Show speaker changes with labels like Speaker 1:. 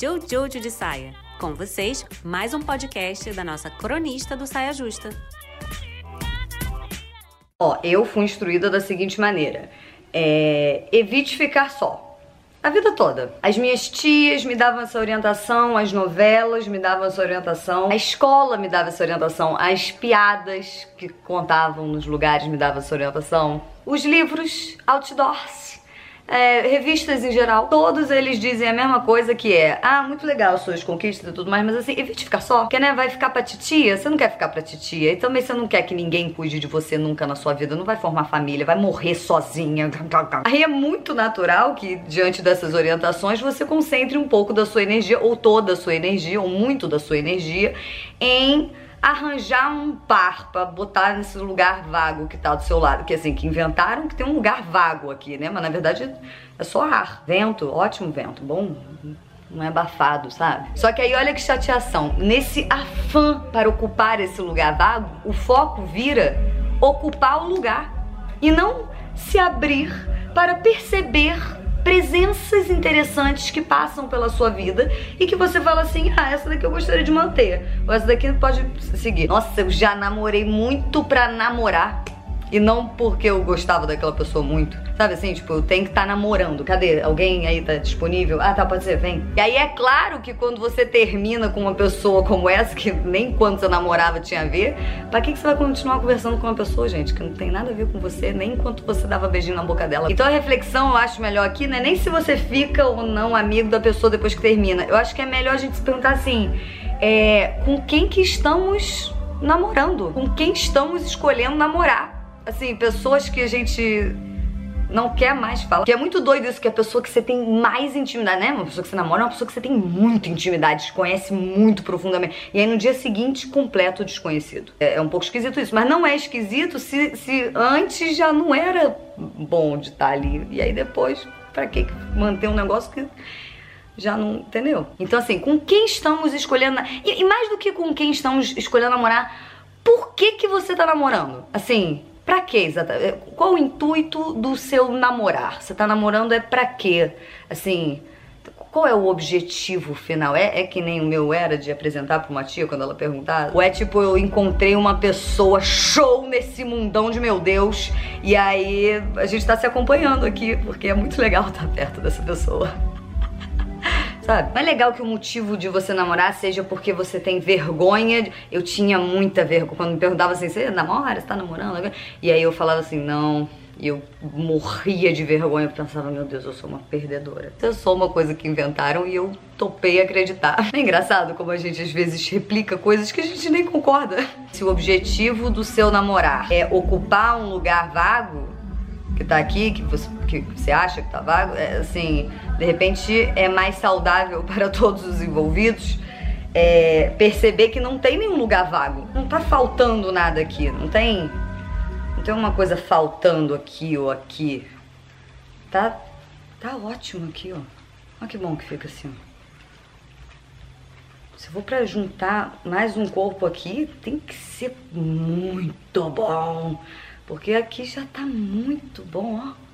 Speaker 1: Jojo de Saia. Com vocês, mais um podcast da nossa cronista do Saia Justa.
Speaker 2: Ó, eu fui instruída da seguinte maneira: é, evite ficar só. A vida toda. As minhas tias me davam essa orientação, as novelas me davam essa orientação, a escola me dava essa orientação, as piadas que contavam nos lugares me davam essa orientação, os livros, outdoors é, revistas em geral, todos eles dizem a mesma coisa que é Ah, muito legal suas conquistas e tudo mais, mas assim, evite ficar só, porque né, vai ficar pra titia, você não quer ficar pra titia, e também você não quer que ninguém cuide de você nunca na sua vida, não vai formar família, vai morrer sozinha. Aí é muito natural que, diante dessas orientações, você concentre um pouco da sua energia, ou toda a sua energia, ou muito da sua energia, em arranjar um par para botar nesse lugar vago que tá do seu lado. Que assim, que inventaram que tem um lugar vago aqui, né? Mas na verdade é só ar. Vento, ótimo vento, bom. Não é abafado, sabe? Só que aí olha que chateação. Nesse afã para ocupar esse lugar vago, o foco vira ocupar o lugar e não se abrir para perceber presenças interessantes que passam pela sua vida e que você fala assim: ah, essa daqui eu gostaria de manter, ou essa daqui pode seguir. Nossa, eu já namorei muito pra namorar. E não porque eu gostava daquela pessoa muito. Sabe assim, tipo, eu tenho que estar tá namorando. Cadê? Alguém aí tá disponível? Ah, tá, pode ser, vem. E aí é claro que quando você termina com uma pessoa como essa, que nem quando você namorava tinha a ver, pra que, que você vai continuar conversando com uma pessoa, gente, que não tem nada a ver com você, nem enquanto você dava beijinho na boca dela. Então a reflexão eu acho melhor aqui, não é nem se você fica ou não amigo da pessoa depois que termina. Eu acho que é melhor a gente se perguntar assim, é, com quem que estamos namorando? Com quem estamos escolhendo namorar? Assim, pessoas que a gente não quer mais falar. Que é muito doido isso, que a pessoa que você tem mais intimidade, né? Uma pessoa que você namora é uma pessoa que você tem muita intimidade, conhece muito profundamente. E aí no dia seguinte, completo desconhecido. É, é um pouco esquisito isso, mas não é esquisito se, se antes já não era bom de estar ali. E aí depois, pra que manter um negócio que já não. Entendeu? Então, assim, com quem estamos escolhendo. E, e mais do que com quem estamos escolhendo namorar, por que que você tá namorando? Assim, Pra quê exatamente? É, qual o intuito do seu namorar? Você tá namorando é pra quê? Assim, qual é o objetivo final? É, é que nem o meu era de apresentar pra uma tia quando ela perguntava? Ou é tipo, eu encontrei uma pessoa show nesse mundão de meu Deus e aí a gente tá se acompanhando aqui, porque é muito legal estar perto dessa pessoa sabe? Não é legal que o motivo de você namorar seja porque você tem vergonha. Eu tinha muita vergonha. Quando me perguntava assim, você namora? Você tá namorando? E aí eu falava assim, não. E eu morria de vergonha, eu pensava, meu Deus, eu sou uma perdedora. Eu sou uma coisa que inventaram e eu topei acreditar. É engraçado como a gente às vezes replica coisas que a gente nem concorda. Se o objetivo do seu namorar é ocupar um lugar vago, que tá aqui, que você, que você acha que tá vago, é, assim, de repente é mais saudável para todos os envolvidos é, perceber que não tem nenhum lugar vago. Não tá faltando nada aqui, não tem. Não tem uma coisa faltando aqui ou aqui. Tá, tá ótimo aqui, ó. Olha que bom que fica assim, ó. Se for para juntar mais um corpo aqui, tem que ser muito bom. Porque aqui já tá muito bom, ó.